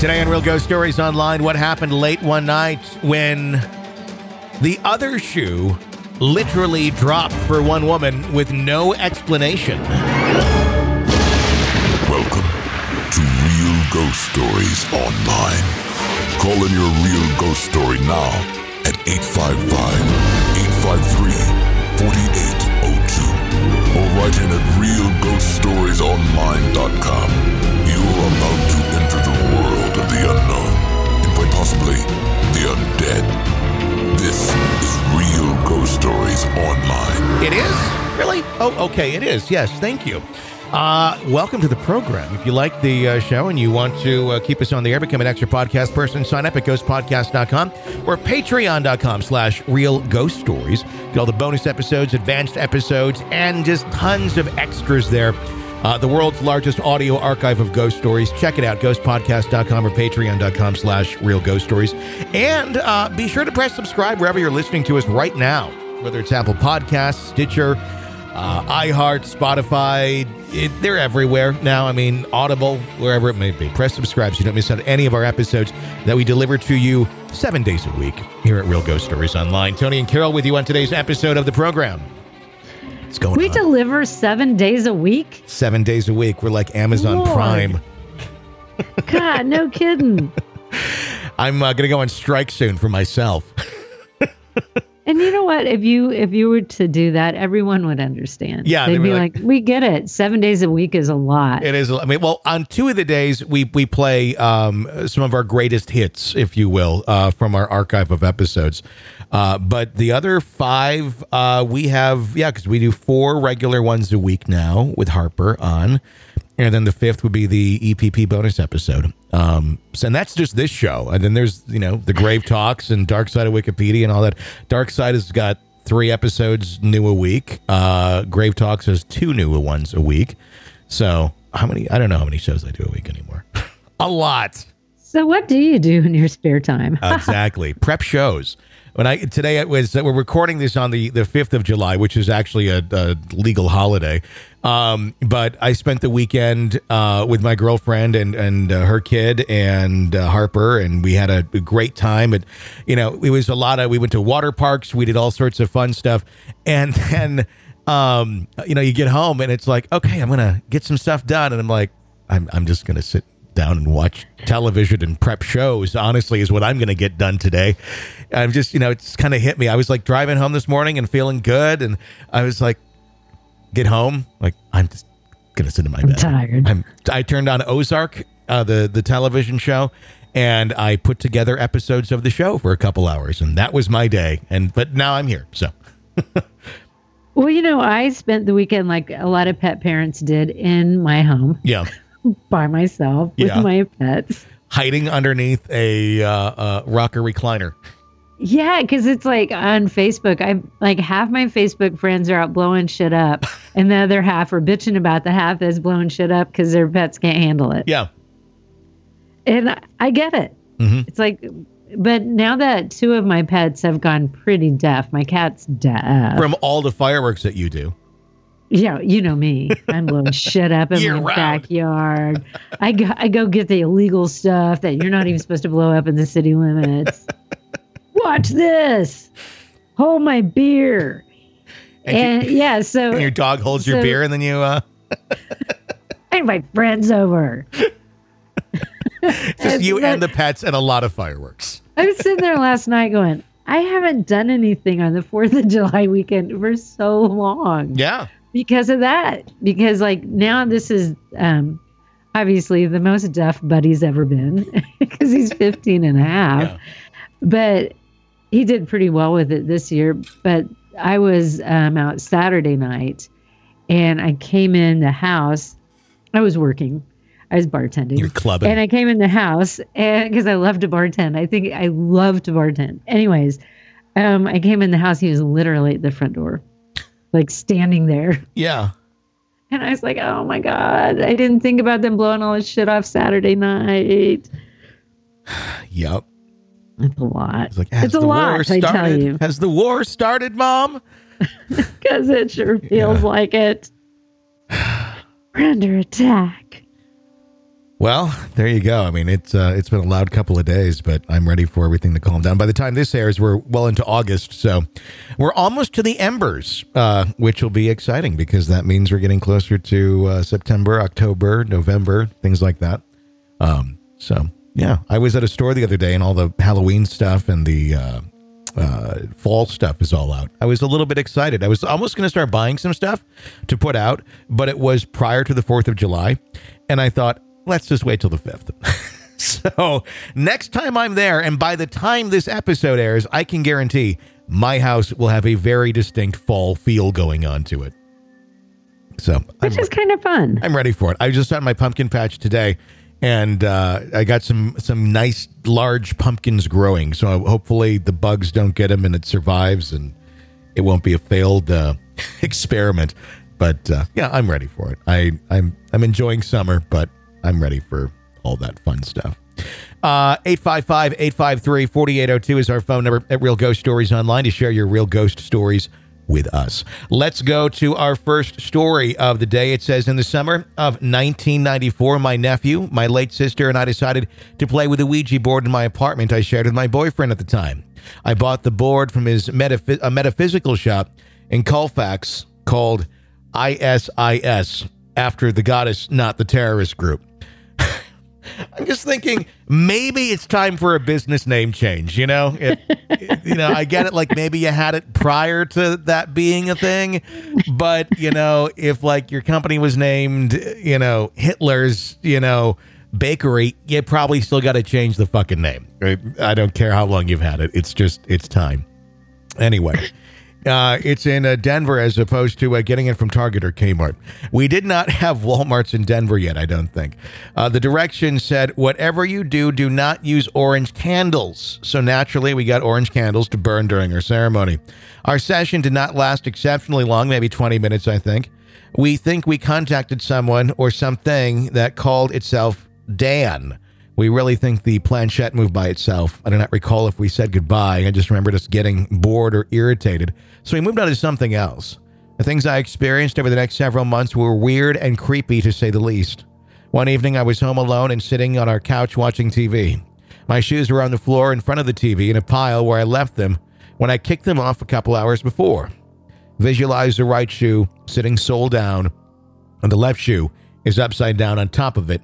Today on Real Ghost Stories Online, what happened late one night when the other shoe literally dropped for one woman with no explanation. Welcome to Real Ghost Stories Online. Call in your real ghost story now at 855 853 4802 or write in at realghoststoriesonline.com. You're about to enter world of the unknown and quite possibly the undead. This is Real Ghost Stories Online. It is? Really? Oh, okay, it is. Yes, thank you. Uh, welcome to the program. If you like the uh, show and you want to uh, keep us on the air, become an extra podcast person, sign up at ghostpodcast.com or patreon.com slash real ghost stories. Get all the bonus episodes, advanced episodes, and just tons of extras there. Uh, the world's largest audio archive of ghost stories. Check it out, ghostpodcast.com or patreon.com slash real ghost stories. And uh, be sure to press subscribe wherever you're listening to us right now, whether it's Apple Podcasts, Stitcher, uh, iHeart, Spotify. It, they're everywhere now. I mean, Audible, wherever it may be. Press subscribe so you don't miss out any of our episodes that we deliver to you seven days a week here at Real Ghost Stories Online. Tony and Carol with you on today's episode of the program. What's going We on? deliver seven days a week. seven days a week. We're like Amazon Lord. Prime. God, no kidding. I'm uh, going to go on strike soon for myself. And you know what? If you if you were to do that, everyone would understand. Yeah, they'd they'd be be like, like- "We get it. Seven days a week is a lot." It is. I mean, well, on two of the days we we play um, some of our greatest hits, if you will, uh, from our archive of episodes. Uh, but the other five, uh, we have yeah, because we do four regular ones a week now with Harper on, and then the fifth would be the EPP bonus episode. Um, so and that's just this show, and then there's you know the Grave Talks and Dark Side of Wikipedia and all that. Dark Side has got three episodes new a week. Uh, Grave Talks has two new ones a week. So how many? I don't know how many shows I do a week anymore. a lot. So, what do you do in your spare time? Exactly. Prep shows. When I today it was we're recording this on the the fifth of July, which is actually a, a legal holiday. Um, but I spent the weekend uh, with my girlfriend and and uh, her kid and uh, Harper, and we had a, great time. And you know, it was a lot of we went to water parks, we did all sorts of fun stuff, and then um, you know, you get home and it's like, okay, I'm gonna get some stuff done, and I'm like, I'm I'm just gonna sit down and watch television and prep shows honestly is what i'm going to get done today. I'm just you know it's kind of hit me. I was like driving home this morning and feeling good and i was like get home like i'm just going to sit in my bed. tired. i'm i turned on ozark uh, the the television show and i put together episodes of the show for a couple hours and that was my day and but now i'm here so. Well, you know, I spent the weekend like a lot of pet parents did in my home. Yeah by myself with Yeah. my pets. hiding underneath a uh, uh, rocker recliner Yeah, because it's like on Facebook, I like half my Facebook friends are out blowing shit up, and the other half are bitching about the half that's blowing shit up because their pets can't handle it. yeah And I- I get it. Mhm. It's like, but now that two of my pets have gone pretty deaf, my cat's deaf. from all the fireworks that you do yeah, you know me. I'm blowing shit up in my round. backyard. I go, I go get the illegal stuff that you're not even supposed to blow up in the city limits. Watch this. Hold my beer. And And, you- yeah, so and your dog holds your beer and then you uh I invite friends over. just you and the pets and a lot of fireworks I was sitting there last night going, I haven't done anything on the 4th of July weekend for so long yeah because of that. Because, like, now this is um, obviously the most deaf Buddy's ever been because he's 15 and a half. Yeah. But he did pretty well with it this year. But I was um, out Saturday night and I came in the house. I was working, I was bartending. you're clubbing And I came in the house and because I love to bartend. I think I love to bartend. Anyways, um, I came in the house. He was literally at the front door, like standing there. yeah And I was like, oh my God, I didn't think about them blowing all this shit off Saturday night. yep It's a lot. it's like It's a lot, I tell you. has the war started mom Because it sure feels like it. We're under attack. Well, there you go. I mean, it's uh, it's been a loud couple of days, but I'm ready for everything to calm down. By the time this airs, we're well into August, so we're almost to the embers, uh, which will be exciting because that means we're getting closer to uh, September, October, November, things like that. Um, so yeah, I was at a store the other day, and all the Halloween stuff and the uh, uh, fall stuff is all out. I was a little bit excited. I was almost going to start buying some stuff to put out, but it was prior to the Fourth of July, and I thought let's just wait till the 5th. so next time I'm there, and by the time this episode airs, I can guarantee my house will have a very distinct fall feel going on to it. So, which I'm, is kind of fun. I'm ready for it. I just got my pumpkin patch today, and uh, I got some some nice large pumpkins growing. So hopefully the bugs don't get them, and it survives, and it won't be a failed uh, experiment. But uh, yeah, I'm ready for it. I I'm I'm enjoying summer, but I'm ready for all that fun stuff. Uh, 855 853 4802 is our phone number at Real Ghost Stories Online to share your real ghost stories with us. Let's go to our first story of the day. It says In the summer of 1994, my nephew, my late sister, and I decided to play with a Ouija board in my apartment I shared with my boyfriend at the time. I bought the board from his metaph- a metaphysical shop in Colfax called ISIS after the goddess, not the terrorist group. I'm just thinking maybe it's time for a business name change. You know, if, you know, I get it. Like maybe you had it prior to that being a thing, but you know, if like your company was named, you know, Hitler's, you know, bakery, you probably still got to change the fucking name. I don't care how long you've had it. It's just it's time. Anyway. Uh, it's in uh, Denver as opposed to uh, getting it from Target or Kmart. We did not have Walmarts in Denver yet, I don't think. Uh, the direction said, whatever you do, do not use orange candles. So naturally, we got orange candles to burn during our ceremony. Our session did not last exceptionally long, maybe 20 minutes, I think. We think we contacted someone or something that called itself Dan. We really think the planchette moved by itself. I do not recall if we said goodbye. I just remember us getting bored or irritated. So we moved on to something else. The things I experienced over the next several months were weird and creepy to say the least. One evening, I was home alone and sitting on our couch watching TV. My shoes were on the floor in front of the TV in a pile where I left them when I kicked them off a couple hours before. Visualize the right shoe sitting sole down, and the left shoe is upside down on top of it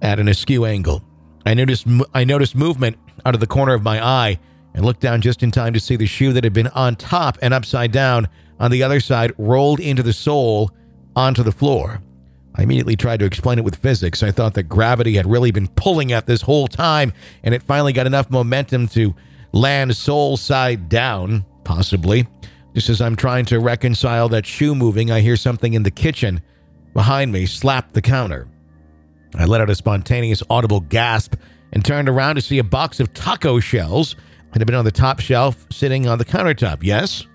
at an askew angle. I noticed I noticed movement out of the corner of my eye and looked down just in time to see the shoe that had been on top and upside down on the other side rolled into the sole onto the floor. I immediately tried to explain it with physics. I thought that gravity had really been pulling at this whole time and it finally got enough momentum to land sole side down, possibly. Just as I'm trying to reconcile that shoe moving, I hear something in the kitchen behind me slap the counter. I let out a spontaneous audible gasp and turned around to see a box of taco shells that had been on the top shelf sitting on the countertop. Yes,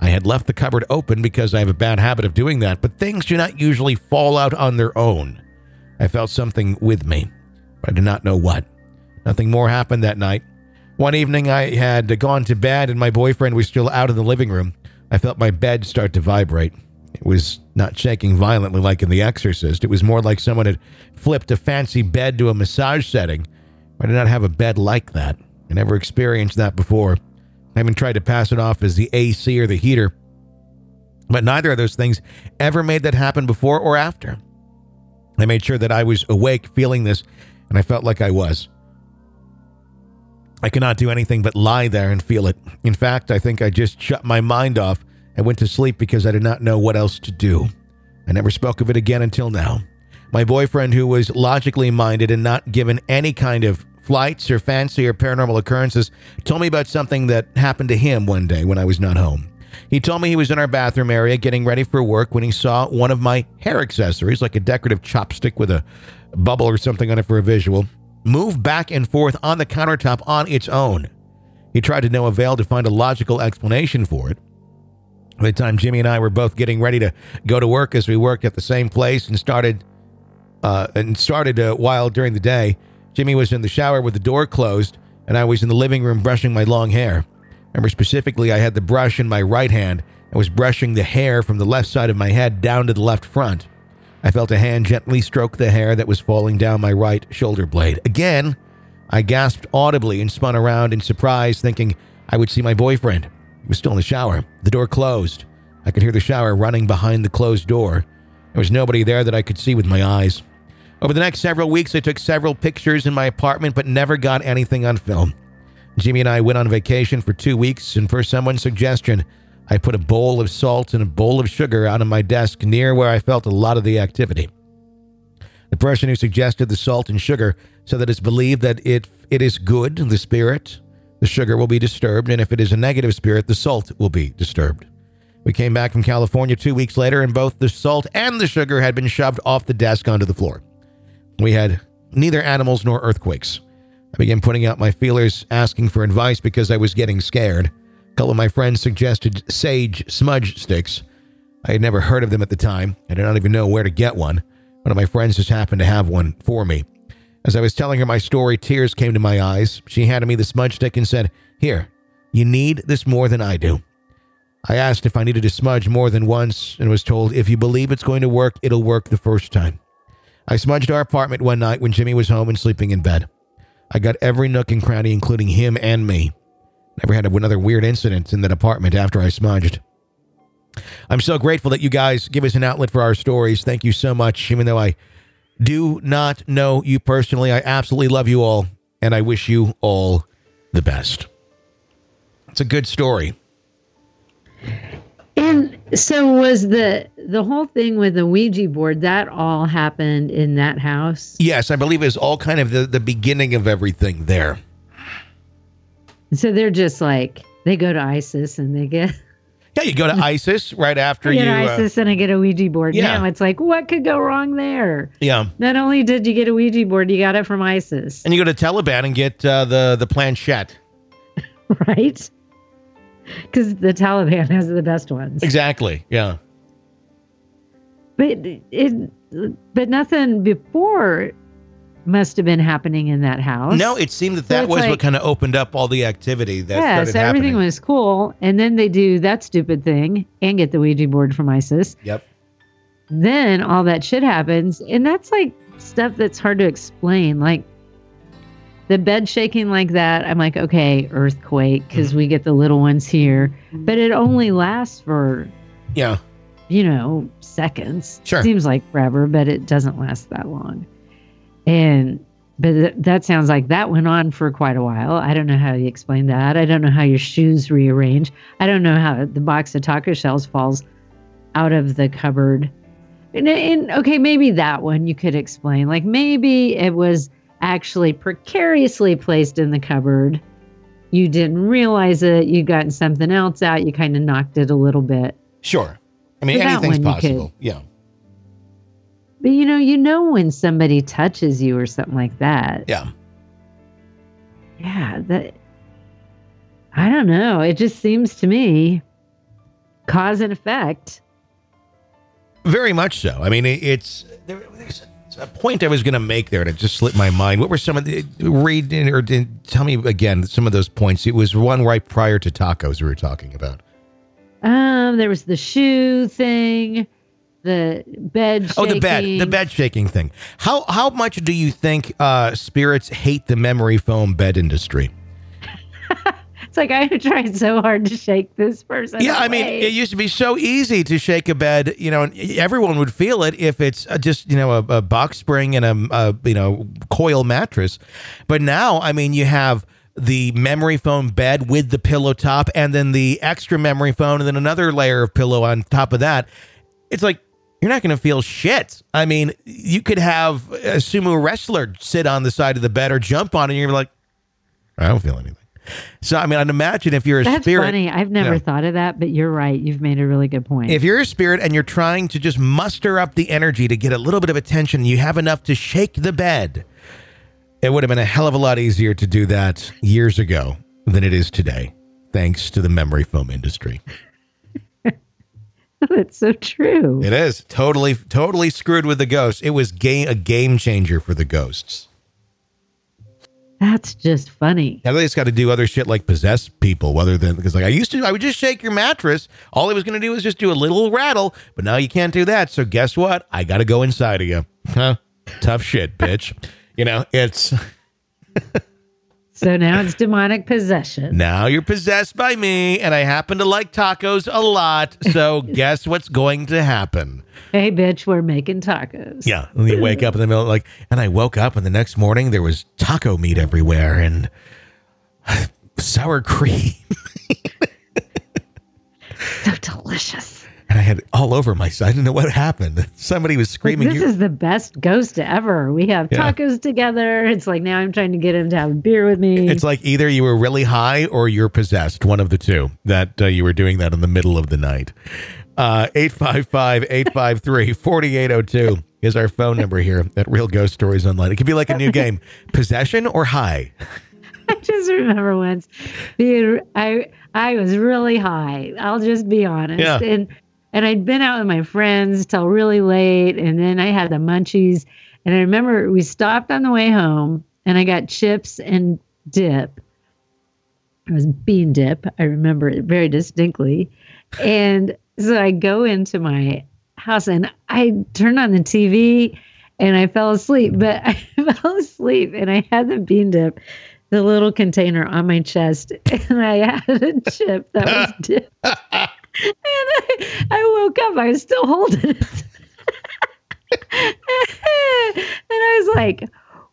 I had left the cupboard open because I have a bad habit of doing that, but things do not usually fall out on their own. I felt something with me, but I did not know what. Nothing more happened that night. One evening, I had gone to bed and my boyfriend was still out in the living room. I felt my bed start to vibrate. It was not shaking violently like in The Exorcist. It was more like someone had flipped a fancy bed to a massage setting. I did not have a bed like that. I never experienced that before. I even tried to pass it off as the AC or the heater. But neither of those things ever made that happen before or after. I made sure that I was awake feeling this, and I felt like I was. I could not do anything but lie there and feel it. In fact, I think I just shut my mind off I went to sleep because I did not know what else to do. I never spoke of it again until now. My boyfriend, who was logically minded and not given any kind of flights or fancy or paranormal occurrences, told me about something that happened to him one day when I was not home. He told me he was in our bathroom area getting ready for work when he saw one of my hair accessories, like a decorative chopstick with a bubble or something on it for a visual, move back and forth on the countertop on its own. He tried to no avail to find a logical explanation for it. By the time Jimmy and I were both getting ready to go to work, as we worked at the same place and started, uh, and started a while during the day, Jimmy was in the shower with the door closed, and I was in the living room brushing my long hair. Remember specifically, I had the brush in my right hand and was brushing the hair from the left side of my head down to the left front. I felt a hand gently stroke the hair that was falling down my right shoulder blade. Again, I gasped audibly and spun around in surprise, thinking I would see my boyfriend. He was still in the shower. The door closed. I could hear the shower running behind the closed door. There was nobody there that I could see with my eyes. Over the next several weeks, I took several pictures in my apartment, but never got anything on film. Jimmy and I went on vacation for two weeks, and for someone's suggestion, I put a bowl of salt and a bowl of sugar out on my desk near where I felt a lot of the activity. The person who suggested the salt and sugar said that it's believed that it, it is good, the spirit, the sugar will be disturbed, and if it is a negative spirit, the salt will be disturbed. We came back from California two weeks later, and both the salt and the sugar had been shoved off the desk onto the floor. We had neither animals nor earthquakes. I began putting out my feelers, asking for advice because I was getting scared. A couple of my friends suggested sage smudge sticks. I had never heard of them at the time. I did not even know where to get one. One of my friends just happened to have one for me. As I was telling her my story, tears came to my eyes. She handed me the smudge stick and said, Here, you need this more than I do. I asked if I needed to smudge more than once and was told, If you believe it's going to work, it'll work the first time. I smudged our apartment one night when Jimmy was home and sleeping in bed. I got every nook and cranny, including him and me. Never had another weird incident in that apartment after I smudged. I'm so grateful that you guys give us an outlet for our stories. Thank you so much. Even though I do not know you personally, I absolutely love you all, and I wish you all the best. It's a good story. And so was the the whole thing with the Ouija board that all happened in that house? Yes, I believe it's all kind of the, the beginning of everything there. So they're just like they go to ISIS and they get Yeah, you go to ISIS right after I you. get uh, ISIS and I get a Ouija board. Yeah. Now it's like what could go wrong there? yeah, Not only did you get a Ouija board, you got it from ISIS, and you go to Taliban and get uh, the the planchette. right? Because the Taliban has the best ones. Exactly. Yeah. But it, but nothing before must have been happening in that house. No, it seemed that So that was what kind of opened up all the activity that yeah, so everything happening. was cool, and then they do that stupid thing and get the Ouija board from ISIS. Yep. Then all that shit happens, and that's like stuff that's hard to explain. Like the bed shaking like that, I'm like, okay, earthquake, because Mm-hmm. we get the little ones here, but it only lasts for Yeah. you know, seconds. Sure. Seems like forever, but it doesn't last that long. And but th- that sounds like that went on for quite a while. I don't know how you explain that. I don't know how your shoes rearrange. I don't know how the box of taco shells falls out of the cupboard. And, and okay, maybe that one you could explain. Like maybe it was actually precariously placed in the cupboard. You didn't realize it. You gotten something else out. You kind of knocked it a little bit. Sure. I mean, So anything's one could- possible. Yeah. But you know, you know when somebody touches you or something like that. Yeah. Yeah, that I don't know. It just seems to me cause and effect. Very much so. I mean, it's there, there's a point I was going to make there, and it just slipped my mind. What were some of the read or tell me again some of those points? It was one right prior to tacos we were talking about. Um, there was the shoe thing, the bed. Oh, the bed, the bed shaking thing. How how much do you think uh, spirits hate the memory foam bed industry? It's like I tried so hard to shake this person. Yeah, I mean, it used to be so easy to shake a bed. You know, and everyone would feel it if it's uh, just you know a, a box spring and a, a you know coil mattress. But now, I mean, you have the memory foam bed with the pillow top, and then the extra memory foam, and then another layer of pillow on top of that. It's like you're not going to feel shit. I mean, you could have a sumo wrestler sit on the side of the bed or jump on it, and you're like, I don't feel anything. So, I mean, I'd imagine if you're a That's spirit, funny. I've never Yeah. thought of that, but you're right. You've made a really good point. if you're a spirit and you're trying to just muster up the energy to get a little bit of attention, you have enough to shake the bed. It would have been a hell of a lot easier to do that years ago than it is today, thanks to the memory foam industry. That's so true. It is totally, totally screwed with the ghosts. It was game, a game changer for the ghosts. That's just funny. Now they just got to do other shit like possess people, other than because like I used to, I would just shake your mattress. All I was going to do was just do a little rattle, but now you can't do that. So guess what? I got to go inside of you. Huh? Tough shit, bitch. you know, it's So now it's demonic possession. now you're possessed by me, and I happen to like tacos a lot. So guess what's going to happen? Hey, bitch, we're making tacos. Yeah, and you wake up in the middle, like, and I woke up, and the next morning there was taco meat everywhere and sour cream. So delicious. And I had it all over my side. I didn't know what happened. Somebody was Like, screaming. this "You- is the best ghost ever. We have Yeah. tacos together. It's like now I'm trying to get him to have a beer with me. it's like either you were really high or you're possessed. One of the two. That uh, you were doing that in the middle of the night. Uh, 855-853-4802 is our phone number here at Real Ghost Stories Online. It could be like a new game, possession or high. I just remember once being I I was really high. I'll just be honest. Yeah. And and I'd been out with my friends till really late and then I had the munchies and I remember we stopped on the way home and I got chips and dip. It was bean dip. I remember it very distinctly. And so I go into my house and I turned on the TV and I fell asleep. But I fell asleep and I had the bean dip, the little container on my chest, and I had a chip that was dipped. And I, I woke up, I was still holding it. and I was like,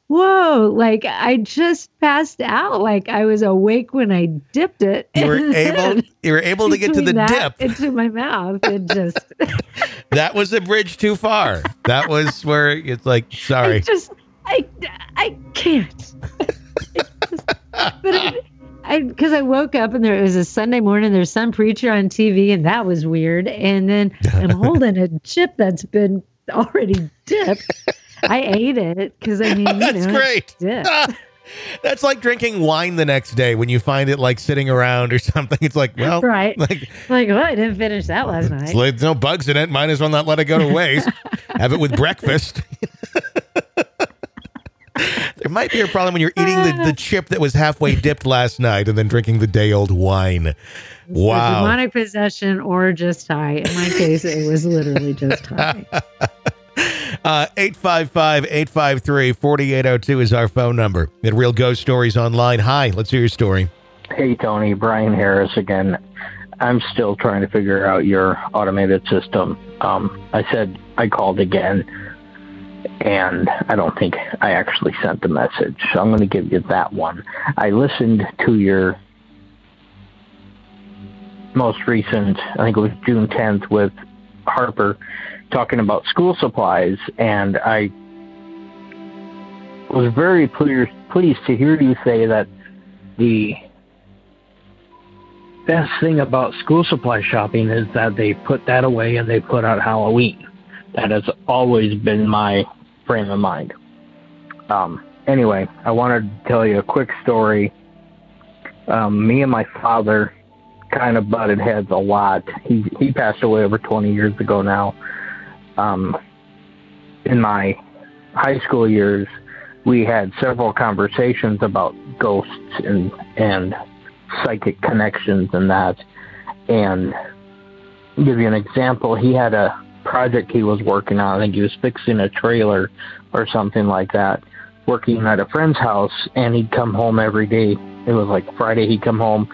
whoa, like I just passed out. Like I was awake when I dipped it. You were able you were able to get to the dip. into my mouth. It just, That was a bridge too far. That was where it's like, I sorry. just, I, I can't. but I, I, because I woke up and there was a Sunday morning. There's some preacher on TV, and that was weird. And then I'm holding a chip that's been already dipped. I ate it because I mean, That's know, great. That's like drinking wine the next day when you find it like sitting around or something. It's like, well, Right. like like, well, I didn't finish that last night. There's no bugs in it. Might as well not let it go to waste. Have it with breakfast. There might be a problem when you're eating the, the chip that was halfway dipped last night and then drinking the day old wine. So Wow. demonic possession or just high. In my case, it was literally just high. Uh, 855 853 4802 is our phone number at Real Ghost Stories Online. Hi, let's hear your story. Hey, Tony, Brian Harris again. I'm still trying to figure out your automated system. Um, I said I called again, and I don't think I actually sent the message. So I'm going to give you that one. I listened to your most recent, I think it was June 10th, with Harper talking about school supplies, and I was very pleased, pleased to hear you say that the best thing about school supply shopping is that they put that away and they put out Halloween. That has always been my frame of mind. Um, anyway, I wanted to tell you a quick story. Um, me and my father kind of butted heads a lot. He he passed away over 20 years ago now. Um, in my high school years, we had several conversations about ghosts and and psychic connections and that. And I'll give you an example, he had a project he was working on. I think he was fixing a trailer or something like that, working at a friend's house, and he'd come home every day. It was like Friday, he'd come home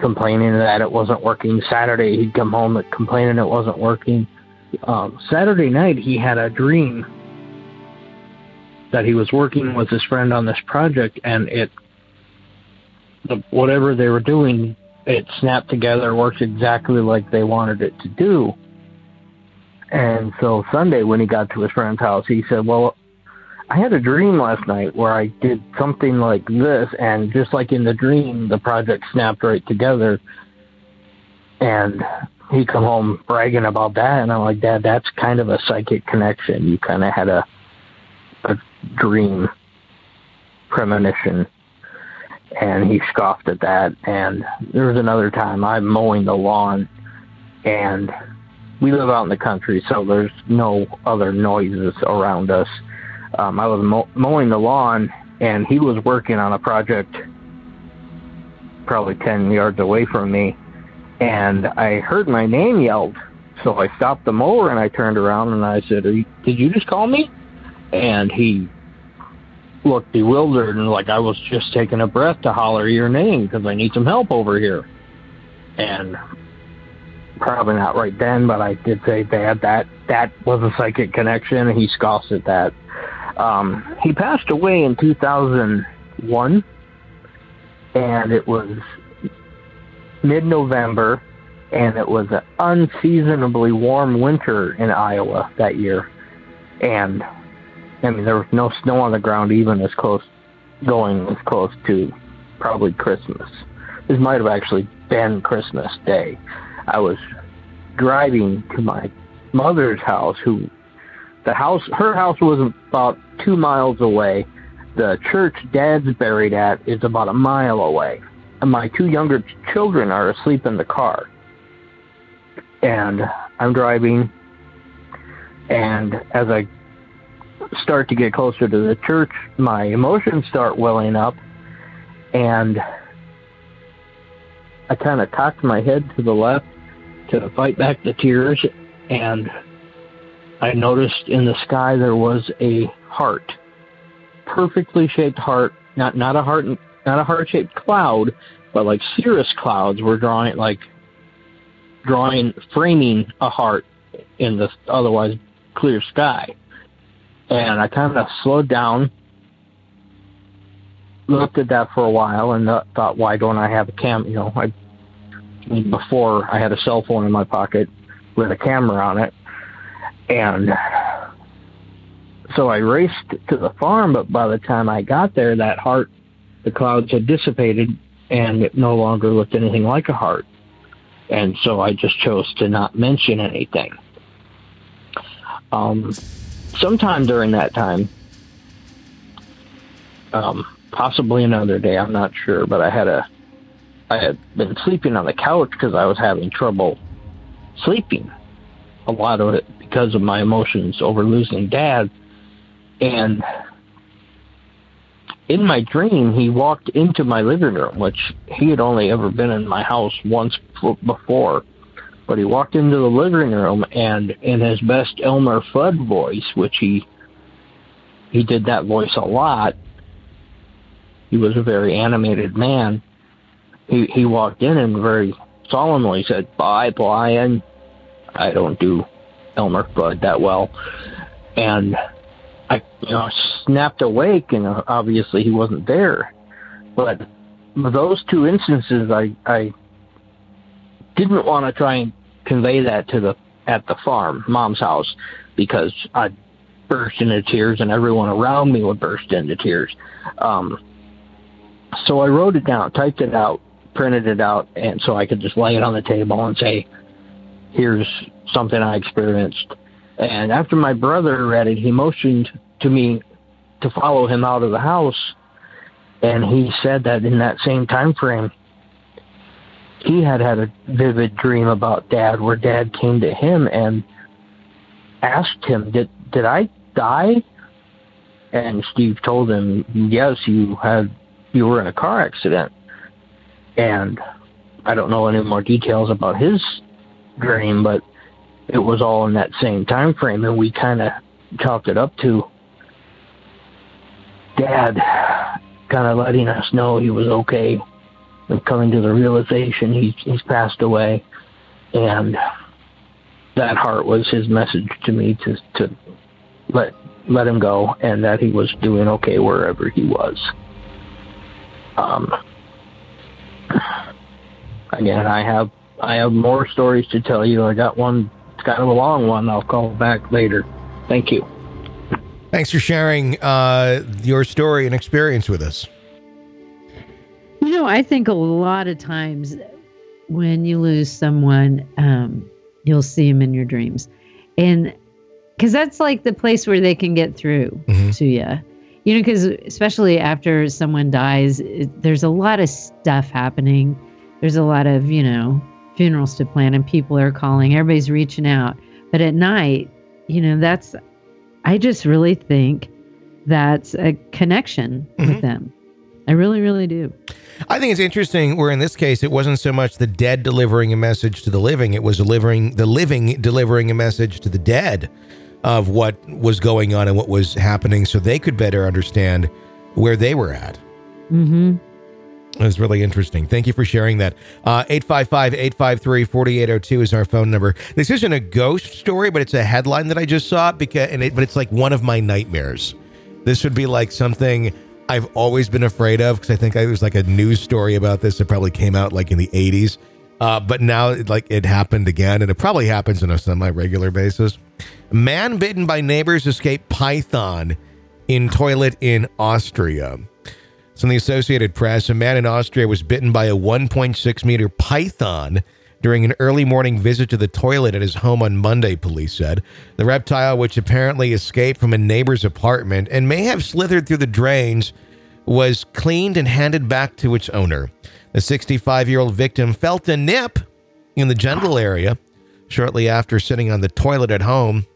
complaining that it wasn't working. Saturday, he'd come home complaining it wasn't working. Um, Saturday night, he had a dream that he was working with his friend on this project, and it the, whatever they were doing, it snapped together, worked exactly like they wanted it to do. And so Sunday, when he got to his friend's house, he said, "Well, I had a dream last night where I did something like this, and just like in the dream, the project snapped right together." And he come home bragging about that, and I'm like, "Dad, that's kind of a psychic connection. You kind of had a a dream premonition." and he scoffed at that. And there was another time I'm mowing the lawn, and we live out in the country, so there's no other noises around us. Um, I was mow- mowing the lawn, and he was working on a project probably 10 yards away from me, and I heard my name yelled. So I stopped the mower and I turned around and I said, you, "Did you just call me?" And he looked bewildered and like I was just taking a breath to holler your name because I need some help over here. And probably not right then, but I did say, Dad, that that was a psychic connection. And he scoffs at that. Um, he passed away in 2001, and it was mid-November, and it was an unseasonably warm winter in Iowa that year. And I mean, there was no snow on the ground, even as close, going as close to probably Christmas. This might have actually been Christmas Day. I was driving to my mother's house, who the house, her house was about two miles away. The church dad's buried at is about a mile away. And my two younger children are asleep in the car. And I'm driving, and as I start to get closer to the church, my emotions start welling up, and I kind of cocked my head to the left to fight back the tears, and I noticed in the sky there was a heart, perfectly shaped heart, not not a heart, not a heart shaped cloud, but like cirrus clouds were drawing like drawing framing a heart in the otherwise clear sky and I kind of slowed down, looked at that for a while, and thought, why don't I have a cam? You know, I before I had a cell phone in my pocket with a camera on it, and so I raced to the farm. But by the time I got there, that heart, the clouds had dissipated, and it no longer looked anything like a heart. And so I just chose to not mention anything. Um, sometime during that time, um, possibly another day, I'm not sure, but I had a, I had been sleeping on the couch because I was having trouble sleeping. A lot of it because of my emotions over losing dad. And in my dream, he walked into my living room, which he had only ever been in my house once before. But he walked into the living room and in his best Elmer Fudd voice, which he he did that voice a lot. He was a very animated man. He he walked in and very solemnly said, "Bye, Brian." I don't do Elmer Fudd that well, and I you know snapped awake, and obviously he wasn't there. But those two instances, I I didn't want to try and convey that to the at the farm, mom's house, because I'd burst into tears and everyone around me would burst into tears. Um, so I wrote it down, typed it out, printed it out, and so I could just lay it on the table and say, "Here's something I experienced." And after my brother read it, he motioned to me to follow him out of the house, and he said that in that same time frame, he had had a vivid dream about dad where dad came to him and asked him did did i die and steve told him yes you had you were in a car accident and i don't know any more details about his dream but it was all in that same time frame and we kind of chalked it up to dad kind of letting us know he was okay of coming to the realization he's he's passed away, and that heart was his message to me to to let let him go, and that he was doing okay wherever he was. Um, again, I have I have more stories to tell you. I got one, it's kind of a long one. I'll call back later. Thank you. Thanks for sharing uh, your story and experience with us. You know, I think a lot of times when you lose someone, um, you'll see them in your dreams. And because that's like the place where they can get through mm-hmm. to you. You know, because especially after someone dies, it, there's a lot of stuff happening. There's a lot of, you know, funerals to plan and people are calling, everybody's reaching out. But at night, you know, that's, I just really think that's a connection Mhm. with them. I really, really do. I think it's interesting where in this case it wasn't so much the dead delivering a message to the living, it was delivering the living delivering a message to the dead of what was going on and what was happening so they could better understand where they were at. hmm It was really interesting. Thank you for sharing that. Uh, 855 853 4802 is our phone number. This isn't a ghost story, but it's a headline that I just saw because, and it, but it's like one of my nightmares. This would be like something I've always been afraid of because I think there was like a news story about this that probably came out like in the 80s. Uh, but now, it, like, it happened again, and it probably happens on a semi regular basis. Man bitten by neighbors escaped python in toilet in Austria. In the Associated Press, a man in Austria was bitten by a 1.6 meter python during an early morning visit to the toilet at his home on Monday, police said. The reptile, which apparently escaped from a neighbor's apartment and may have slithered through the drains, was cleaned and handed back to its owner. The 65 year old victim felt a nip in the genital area shortly after sitting on the toilet at home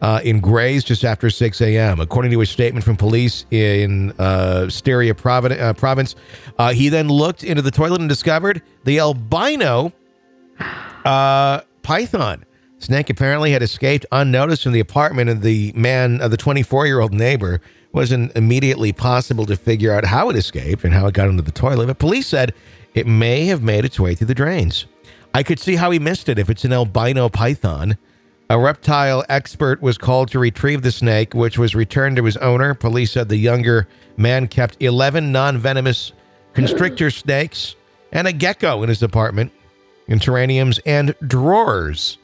uh, in Graz just after 6 a.m. According to a statement from police in uh, Styria uh, province, uh, he then looked into the toilet and discovered the albino uh, python. Snake apparently had escaped unnoticed from the apartment of the man, of the 24 year old neighbor. Wasn't immediately possible to figure out how it escaped and how it got into the toilet, but police said it may have made its way through the drains. I could see how he missed it if it's an albino python. A reptile expert was called to retrieve the snake, which was returned to his owner. Police said the younger man kept 11 non venomous constrictor snakes and a gecko in his apartment, in terrariums and drawers.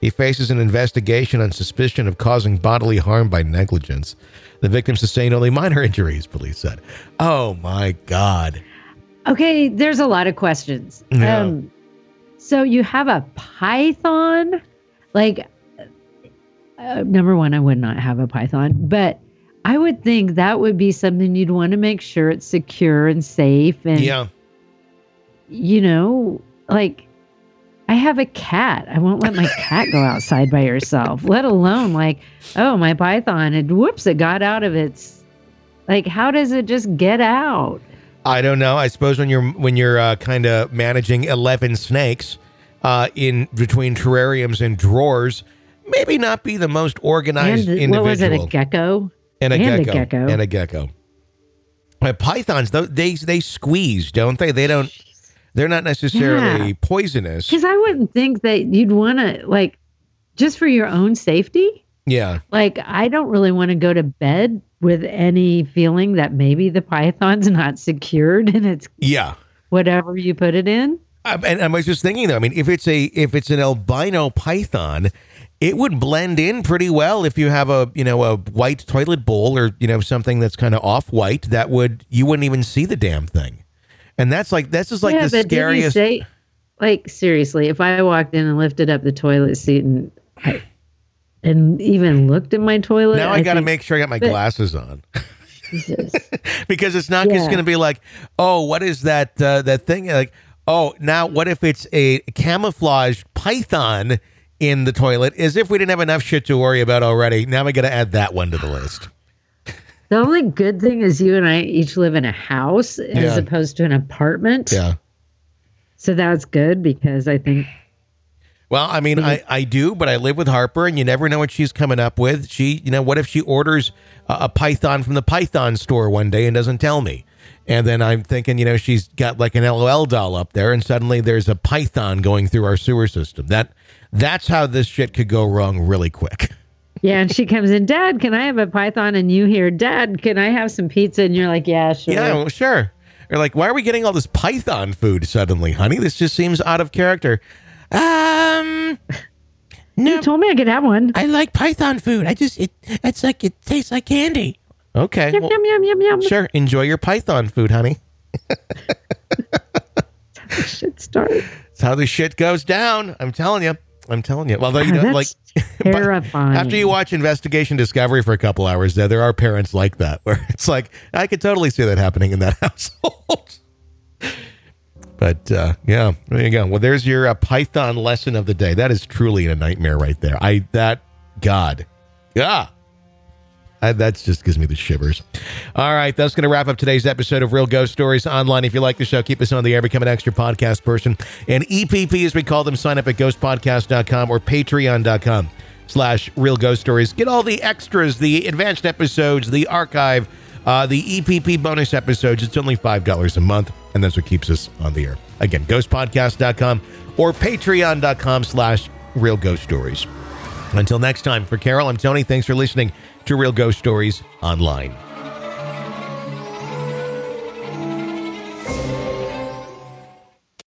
He faces an investigation on suspicion of causing bodily harm by negligence. The victim sustained only minor injuries, police said. Oh my God. Okay, there's a lot of questions. Yeah. Um, so you have a python, like uh, number one, I would not have a python, but I would think that would be something you'd want to make sure it's secure and safe, and Yeah. you know, like I have a cat. I won't let my cat go outside by herself, let alone like, oh, my python, and whoops, it got out of its. Like, how does it just get out? I don't know. I suppose when you're when you're uh, kind of managing eleven snakes uh, in between terrariums and drawers, maybe not be the most organized And individual. what was it, a gecko? and a and a gecko. gecko. and a gecko. Uh, pythons, they they squeeze, don't they? They don't. They're not necessarily Yeah. poisonous. Because I wouldn't think that you'd want to, like, just for your own safety. Yeah, Like, I don't really want to go to bed with any feeling that maybe the python's not secured and it's yeah. whatever you put it in. I, and I was just thinking though. I mean, if it's a if it's an albino python, it would blend in pretty well if you have a you know a white toilet bowl or you know something that's kind of off white. That would you wouldn't even see the damn thing. And that's like this is like yeah, the but did you scariest. say, like, seriously, if I walked in and lifted up the toilet seat and I, and even looked at my toilet, now I, got to think, make sure I got my but- glasses on. Because it's not just going to be like, oh, what is that uh, that thing? Like, oh, now what if it's a camouflage python in the toilet? As if we didn't have enough shit to worry about already. Now we got to add that one to the list. The only good thing is you and I each live in a house Yeah. as opposed to an apartment. Yeah. So that's good because I think Well, I mean, I, I do, but I live with Harper, and you never know what she's coming up with. She, you know, what if she orders a, a python from the Python store one day and doesn't tell me? And then I'm thinking, you know, she's got like an LOL doll up there, and suddenly there's a python going through our sewer system. That that's how this shit could go wrong really quick. yeah, and she comes in, Dad, can I have a python? And you hear, Dad, can I have some pizza? And you're like, Yeah, sure. Yeah, well, sure. You're like, why are we getting all this python food suddenly, honey? This just seems out of character. Um, no, You told me I could have one. I like python food. I just it it's like it tastes like candy. Okay. Yum well, yum yum yum yum. sure. Enjoy your python food, honey. Should start. It's how the shit goes down. I'm telling you. I'm telling you. Well, you know, like terrifying. after you watch Investigation Discovery for a couple hours, there there are parents like that where it's like I could totally see that happening in that household. but uh, yeah, there you go. Well, there's your uh, Python lesson of the day. That is truly a nightmare right there. I that God, yeah. I, that's just gives me the shivers. All right, that's going to wrap up today's episode of Real Ghost Stories Online. If you like the show, keep us on the air, become an extra podcast person. And EPP, as we call them, sign up at ghostpodcast.com or patreon.com slash real ghost stories. Get all the extras, the advanced episodes, the archive, uh, the EPP bonus episodes. It's only $5 a month, and that's what keeps us on the air. Again, ghostpodcast.com or patreon.com slash real ghost stories. Until next time, for Carol, I'm Tony. Thanks for listening to Real Ghost Stories Online.